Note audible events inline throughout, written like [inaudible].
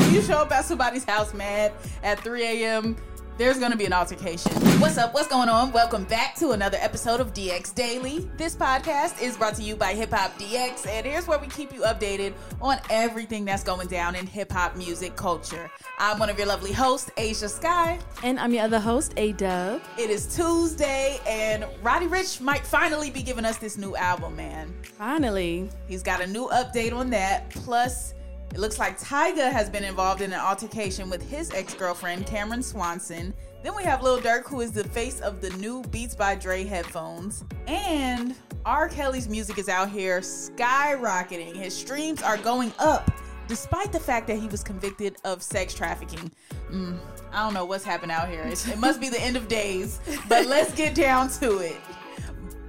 If you show up at somebody's house mad at 3 a.m., there's gonna be an altercation. What's up? What's going on? Welcome back to another episode of DX Daily. This podcast is brought to you by Hip Hop DX, and here's where we keep you updated on everything that's going down in hip hop music culture. I'm one of your lovely hosts, Ashia Skye. And I'm your other host, A Dub. It is Tuesday, and Roddy Ricch might finally be giving us this new album, man. Finally. He's got a new update on that. Plus, it looks like Tyga has been involved in an altercation with his ex girlfriend, Camaryn Swanson. Then we have Lil Durk, who is the face of the new Beats by Dre headphones. And R. Kelly's music is out here skyrocketing. His streams are going up despite the fact that he was convicted of sex trafficking. Mm, I don't know what's happened out here. It must be the end of days. But let's get down to it.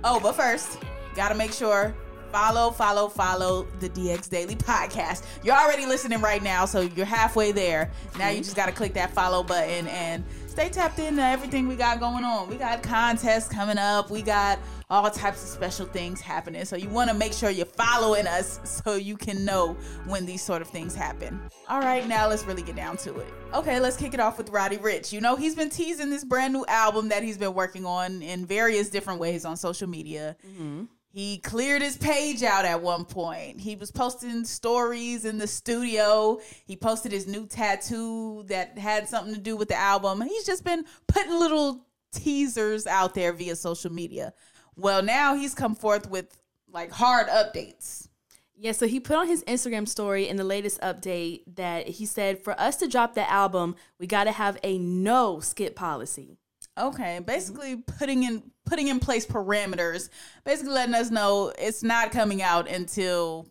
Oh, but first, gotta make sure follow, follow, follow the DX Daily Podcast. You're already listening right now, so you're halfway there. Now you just got to click that follow button and stay tapped into everything we got going on. We got contests coming up. We got all types of special things happening. So you want to make sure you're following us [laughs] so you can know when these sort of things happen. All right, now let's really get down to it. Okay, let's kick it off with Roddy Ricch. You know, he's been teasing this brand new album that he's been working on in various different ways on social media. Mm-hmm. He cleared his page out at one point. He was posting stories in the studio. He posted his new tattoo that had something to do with the album. He's just been putting little teasers out there via social media. Well, now he's come forth with like hard updates. Yeah, so he put on his Instagram story in the latest update that he said for us to drop the album, we got to have a no skip policy. Okay, basically putting in putting in place parameters, basically letting us know it's not coming out until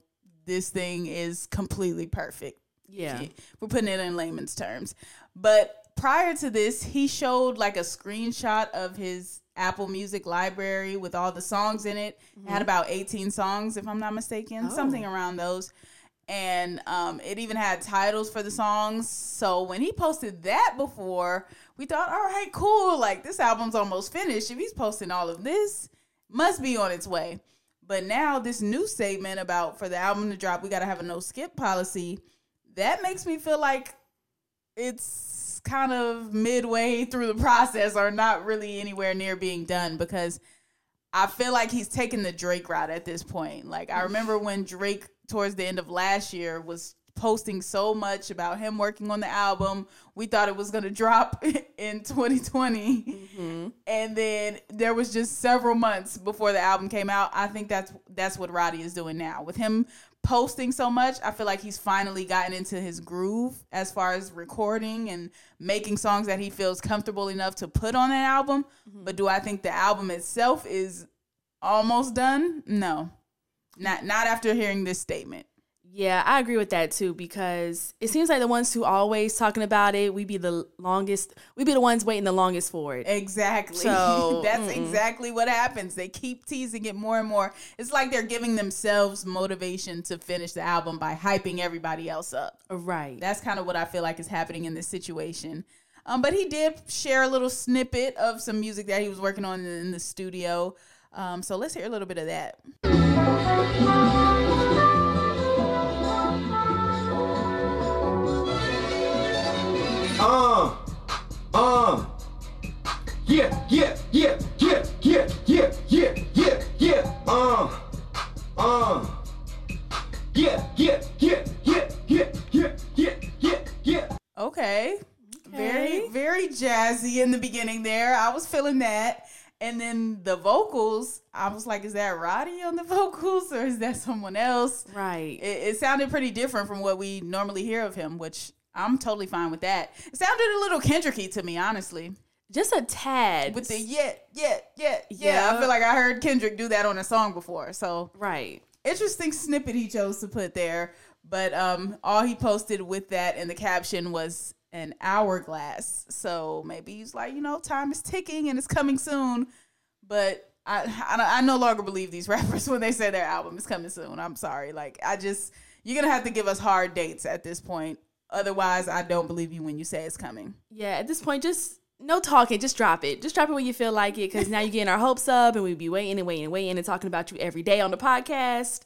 this thing is completely perfect. Yeah. We're putting it in layman's terms. But prior to this, he showed like a screenshot of his Apple Music library with all the songs in it. Mm-hmm. it had about 18 songs, if I'm not mistaken, oh. something around those. And um, it even had titles for the songs. So when he posted that before, we thought, all right, cool. Like this album's almost finished. If he's posting all of this, must be on its way. But now this new statement about for the album to drop, we got to have a no skip policy. That makes me feel like it's kind of midway through the process or not really anywhere near being done because I feel like he's taking the Drake route at this point. Like I remember when Drake towards the end of last year was posting so much about him working on the album. We thought it was going to drop [laughs] in 2020. Mm-hmm. And then there was just several months before the album came out. I think that's that's what Roddy is doing now. With him posting so much, I feel like he's finally gotten into his groove as far as recording and making songs that he feels comfortable enough to put on that album. Mm-hmm. But do I think the album itself is almost done? No. Not not after hearing this statement. Yeah, I agree with that too because it seems like the ones who always talking about it, we be the longest, we be the ones waiting the longest for it. Exactly. So [laughs] that's mm exactly what happens. They keep teasing it more and more. It's like they're giving themselves motivation to finish the album by hyping everybody else up. Right. That's kind of what I feel like is happening in this situation. Um, but he did share a little snippet of some music that he was working on in the studio. Um, so let's hear a little bit of that. Uh, uh. Yeah, yeah, yeah, yeah, yeah, yeah, yeah, yeah, yeah. Uh, uh. Yeah, yeah, yeah, yeah, yeah, yeah, yeah, yeah, yeah. Okay. Very, very jazzy in the beginning there. I was feeling that. And then the vocals, I was like, is that Roddy on the [laughs] vocals or is that someone else? Right. It, it sounded pretty different from what we normally hear of him, which I'm totally fine with that. It sounded a little Kendricky to me, honestly. Just a tad. With the yeah, yeah, yeah, yeah. Yeah. I feel like I heard Kendrick do that on a song before. So right. interesting snippet he chose to put there. But um, all he posted with that in the caption was an hourglass. So maybe he's like, you know, time is ticking and it's coming soon. But I, I, I no longer believe these [laughs] rappers when they say their album is coming soon. I'm sorry. Like, I just, you're going to have to give us hard dates at this point. Otherwise, I don't believe you when you say it's coming. Yeah, at this point, just no talking. Just drop it. Just drop it when you feel like it, because now you're getting our hopes up, and we'd be waiting and waiting and waiting and talking about you every day on the podcast.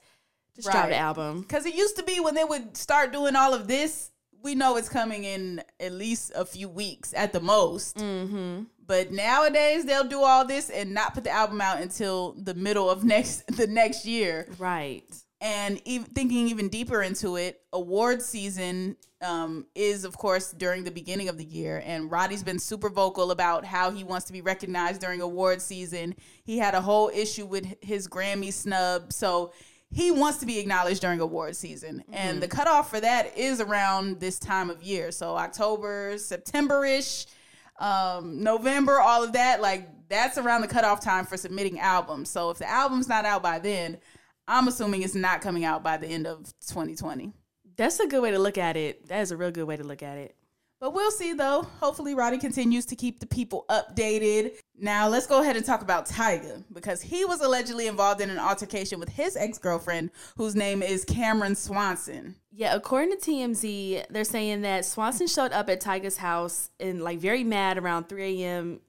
Just drop the album. Because it used to be when they would start doing all of this, we know it's coming in at least a few weeks at the most. Mm-hmm. But nowadays they'll do all this and not put the album out until the middle of [laughs] next the next year. Right. And even, thinking even deeper into it, award season um, is, of course, during the beginning of the year. And Roddy's been super vocal about how he wants to be recognized during award season. He had a whole issue with his Grammy snub. So he wants to be acknowledged during award season. And the cutoff for that is around this time of year. So October, September ish, um, November, all of that. Like, that's around the cutoff time for submitting albums. So if the album's not out by then, I'm assuming it's not coming out by the end of 2020. That's a good way to look at it. That is a real good way to look at it. But we'll see though. Hopefully, Roddy continues to keep the people updated. Now, let's go ahead and talk about Tyga because he was allegedly involved in an altercation with his ex girlfriend, whose name is Camaryn Swanson. Yeah, according to TMZ, they're saying that Swanson showed up at Tyga's house and like very mad around 3 a.m.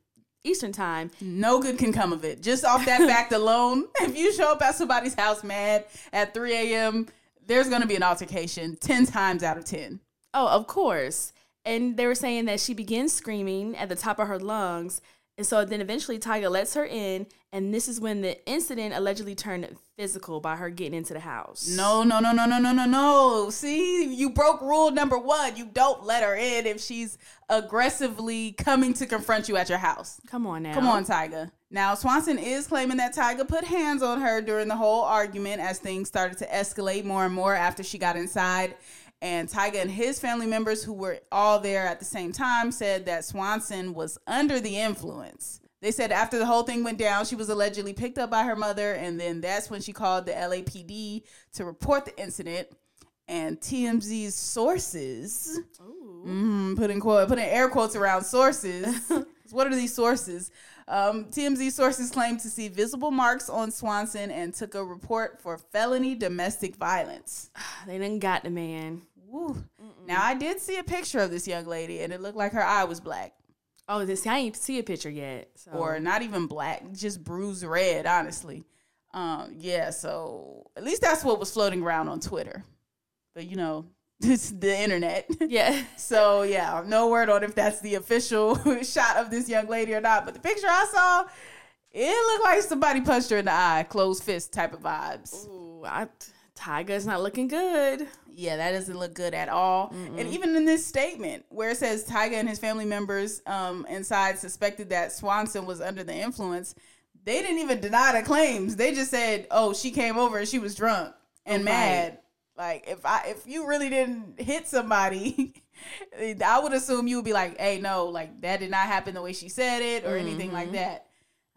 Eastern time. No good can come of it. Just off that fact [laughs] alone, if you show up at somebody's house mad at 3 a.m., there's going to be an altercation 10 times out of 10. Oh, of course. And they were saying that she begins screaming at the top of her lungs. And so then eventually Tyga lets her in. And this is when the incident allegedly turned physical by her getting into the house. No, no, no, no, no, no, no, no. See, you broke rule number one. You don't let her in if she's aggressively coming to confront you at your house. Come on now. Come on, Tyga. Now, Swanson is claiming that Tyga put hands on her during the whole argument as things started to escalate more and more after she got inside. And Tyga and his family members, who were all there at the same time, said that Swanson was under the influence. They said after the whole thing went down, she was allegedly picked up by her mother, and then that's when she called the LAPD to report the incident. And TMZ's sources, mm, put in quote, put in air quotes around sources. [laughs] what are these sources? Um, TMZ sources claimed to see visible marks on Swanson and took a report for felony domestic violence. [sighs] They didn't got the man. Woo. Now I did see a picture of this young lady, and it looked like her eye was black, Oh, this I ain't see a picture yet. So. or not even black, just bruised red. Honestly, um, yeah. So at least that's what was floating around on Twitter. But you know, [laughs] it's the internet. [laughs] yeah. So yeah, no word on if that's the official [laughs] shot of this young lady or not. But the picture I saw, it looked like somebody punched her in the eye, closed fist type of vibes. Ooh, I, Tyga's not looking good. Yeah, that doesn't look good at all. And even in this statement, where it says Tyga and his family members um, inside suspected that Swanson was under the influence, they didn't even deny the claims. They just said, "Oh, she came over and she was drunk and Right. mad." Like if I if you really didn't hit somebody, [laughs] I would assume you would be like, "Hey, no, like that did not happen the way she said it or anything like that."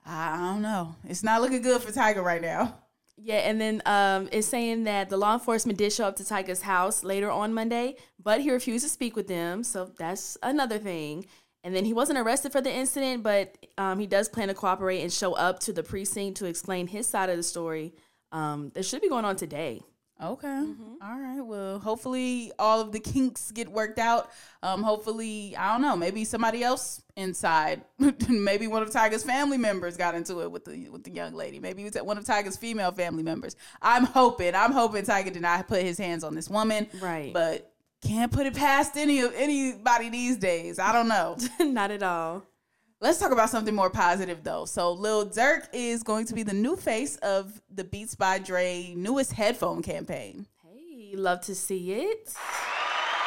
I don't know. It's not looking good for Tyga right now. Yeah, and then um, it's saying that the law enforcement did show up to Tyga's house later on Monday, but he refused to speak with them. So that's another thing. And then he wasn't arrested for the incident, but um, he does plan to cooperate and show up to the precinct to explain his side of the story. Um, that should be going on today. Okay. Mm-hmm. All right. Well, hopefully all of the kinks get worked out. Um, hopefully, I don't know, maybe somebody else inside, [laughs] maybe one of Tyga's family members got into it with the with the young lady. Maybe it was one of Tyga's female family members. I'm hoping. I'm hoping Tyga did not put his hands on this woman. Right. But can't put it past any of anybody these days. I don't know. [laughs] Not at all. Let's talk about something more positive though. So Lil Durk is going to be the new face of the Beats by Dre newest headphone campaign. Hey, love to see it.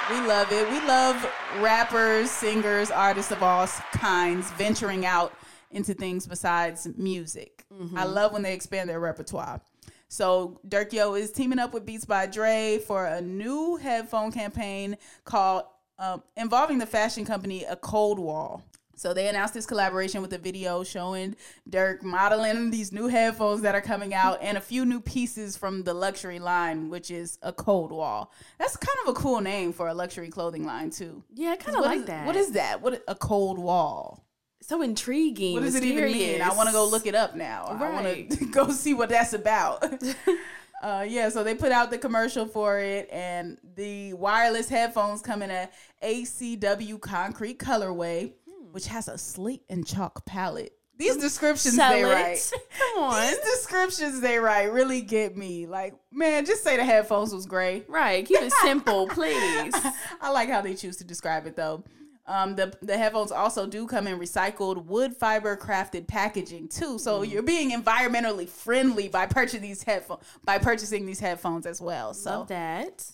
We love it. We love rappers, singers, artists of all kinds venturing out into things besides music. I love when they expand their repertoire. So Durk Yo is teaming up with Beats by Dre for a new headphone campaign called um, involving the fashion company A Cold Wall. So they announced this collaboration with a video showing Durk modeling these new headphones that are coming out and a few new pieces from the luxury line, which is a cold wall. That's kind of a cool name for a luxury clothing line too. Yeah, I kind of like is- that. What is that? What a cold wall? so intriguing? What does it even mean? I want to go look it up now. I want to [laughs] go see what that's about. [laughs] uh, yeah, so they put out the commercial for it, and the wireless headphones come in a ACW concrete colorway. Which has a slate and chalk palette. These descriptions Sell they it. write. [laughs] Come on. These descriptions they write really get me. Like, man, just say the headphones was gray. Right. Keep it simple, please. [laughs] I like how they choose to describe it though. Um, the the headphones also do come in recycled wood fiber crafted packaging too, so Mm. you're being environmentally friendly by purchasing these headphones by purchasing these headphones as well. So Love that.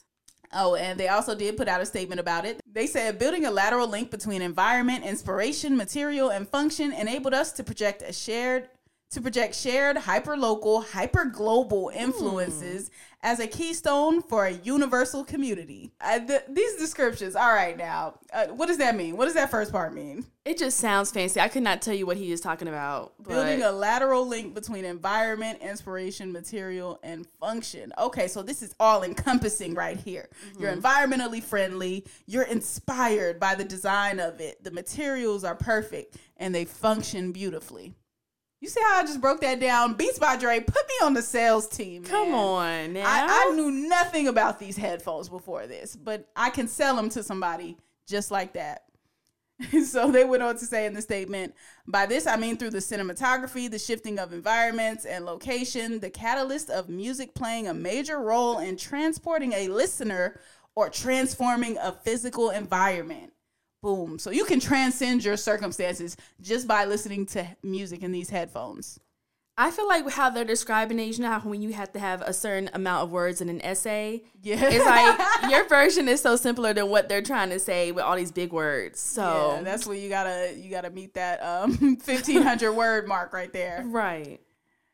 Oh, and they also did put out a statement about it. They said building a lateral link between environment, inspiration, material, and function enabled us to project a shared to project shared hyper-local, hyper-global influences as a keystone for a universal community. Uh, th- these descriptions, all right now, uh, what does that mean? What does that first part mean? It just sounds fancy. I could not tell you what he is talking about. But Building a lateral link between environment, inspiration, material, and function. Okay, so this is all encompassing right here. You're environmentally friendly. You're inspired by the design of it. The materials are perfect and they function beautifully. You see how I just broke that down? Beats by Dre put me on the sales team. come on now. I, I knew nothing about these headphones before this, but I can sell them to somebody just like that. [laughs] so they went on to say in the statement by this I mean through the cinematography, the shifting of environments and location, the catalyst of music playing a major role in transporting a listener or transforming a physical environment. Boom. So you can transcend your circumstances just by listening to music in these headphones. I feel like how they're describing it, you know how when you have to have a certain amount of words in an essay? Yeah. It's like [laughs] your version is so simpler than what they're trying to say with all these big words. So Yeah, that's where you gotta you gotta meet that um [laughs] fifteen hundred word mark right there. right.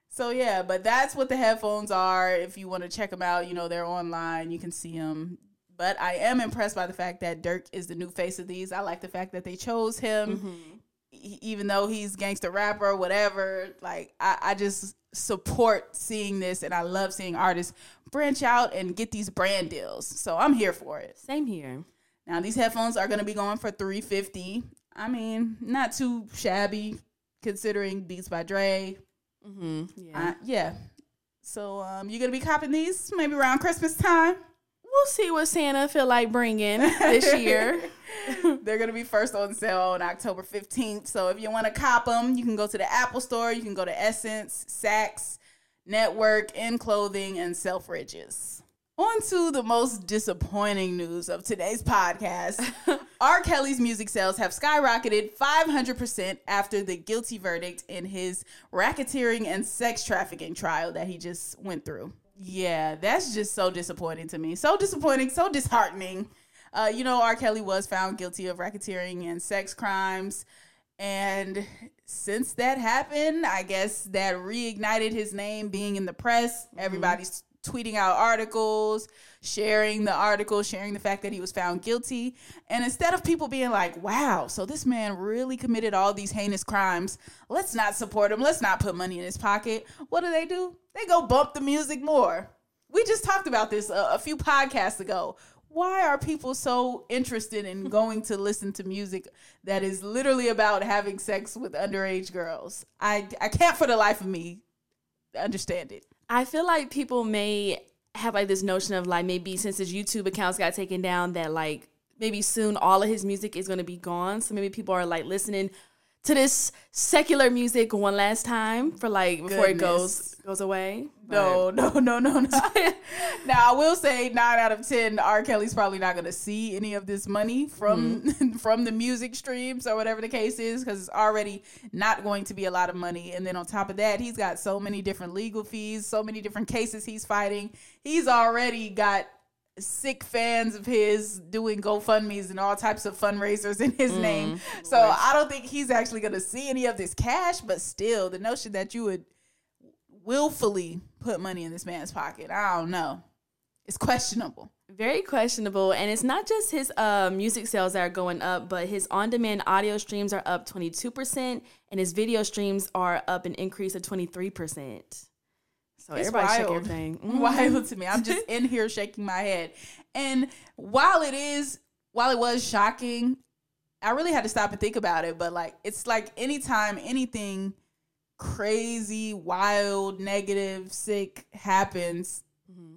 So yeah, but that's what the headphones are. If you want to check them out, you know they're online. You can see them. But I am impressed by the fact that Durk is the new face of these. I like the fact that they chose him, E- even though he's gangster rapper or whatever. Like I, I just support seeing this, and I love seeing artists branch out and get these brand deals. So I'm here for it. Same here. Now these headphones are going to be going for 350. I mean, not too shabby considering Beats by Dre. hmm Yeah. Uh, yeah. So um you're going to be copping these maybe around Christmas time. We'll see what Santa feel like bringing this year. [laughs] They're going to be first on sale on October 15th. So if you want to cop them, you can go to the Apple Store, you can go to SSENSE, Saks, Network, In Clothing, and Selfridges. On to the most disappointing news of today's podcast. [laughs] R. Kelly's music sales have skyrocketed 500% after the guilty verdict in his racketeering and sex trafficking trial that he just went through. Yeah, that's just so disappointing to me. So disappointing, so disheartening. Uh, you know, R. Kelly was found guilty of racketeering and sex crimes. And since that happened, I guess that reignited his name being in the press. Everybody's tweeting out articles, sharing the article, sharing the fact that he was found guilty. And instead of people being like, wow, so this man really committed all these heinous crimes, let's not support him, let's not put money in his pocket, what do they do? They go bump the music more. We just talked about this a, a few podcasts ago. Why are people so interested in [laughs] going to listen to music that is literally about having sex with underage girls? I, I can't for the life of me understand it. I feel like people may have like this notion of like maybe since his YouTube accounts got taken down that like maybe soon all of his music is going to be gone. So maybe people are like listening to this secular music one last time for like before it goes goes away. No, no, no, no, no. [laughs] now I will say nine out of ten, R. Kelly's probably not gonna see any of this money from mm-hmm. [laughs] from the music streams or whatever the case is, because it's already not going to be a lot of money. And then on top of that, he's got so many different legal fees, so many different cases he's fighting. He's already got sick fans of his doing GoFundmes and all types of fundraisers in his Mm, name. So I don't think he's actually going to see any of this cash, but still, the notion that you would willfully put money in this man's pocket, I don't know. It's questionable. Very questionable. And it's not just his uh, music sales that are going up, but his on demand audio streams are up 22%, and his video streams are up an increase of 23%. So It's everybody wild. everything. Mhm. [laughs] Wild to me. I'm just in here shaking my head. And while it is, while it was shocking, I really had to stop and think about it. But like, it's like anytime anything crazy, wild, negative, sick happens,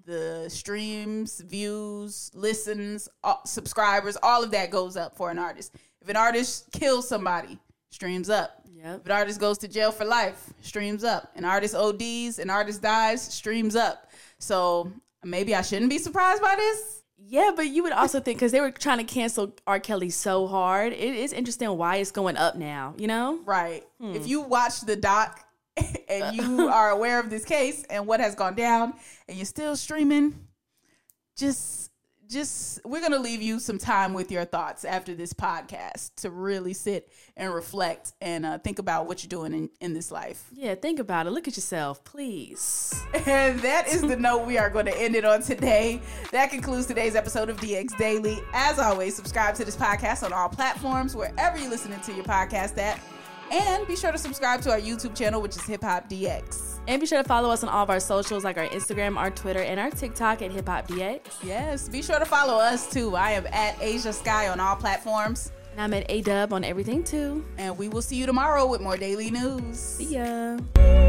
the streams, views, listens, all, subscribers, all of that goes up for an artist. If an artist kills somebody, streams up. Yep. If an artist goes to jail for life, streams up. An artist ODs, an artist dies, streams up. So maybe I shouldn't be surprised by this. Yeah, but you would also think because they were trying to cancel R. Kelly so hard, it is interesting why it's going up now. You know? Right. If hmm. you watch the doc [laughs] and you [laughs] are aware of this case and what has gone down and you're still streaming, just just we're going to leave you some time with your thoughts after this podcast to really sit and reflect and uh, think about what you're doing in, in this life. Yeah, think about it. Look at yourself, please. And that is the note we are going to end it on today. That concludes today's episode of DX Daily. As always, subscribe to this podcast on all platforms, wherever you're listening to your podcast at. And be sure to subscribe to our YouTube channel, which is Hip Hop DX. And be sure to follow us on all of our socials like our Instagram, our Twitter, and our TikTok at Hip Hop DX. Yes, be sure to follow us too. I am at Ashia Skye on all platforms. And I'm at ADub on everything too. And we will see you tomorrow with more daily news. See ya. Eh.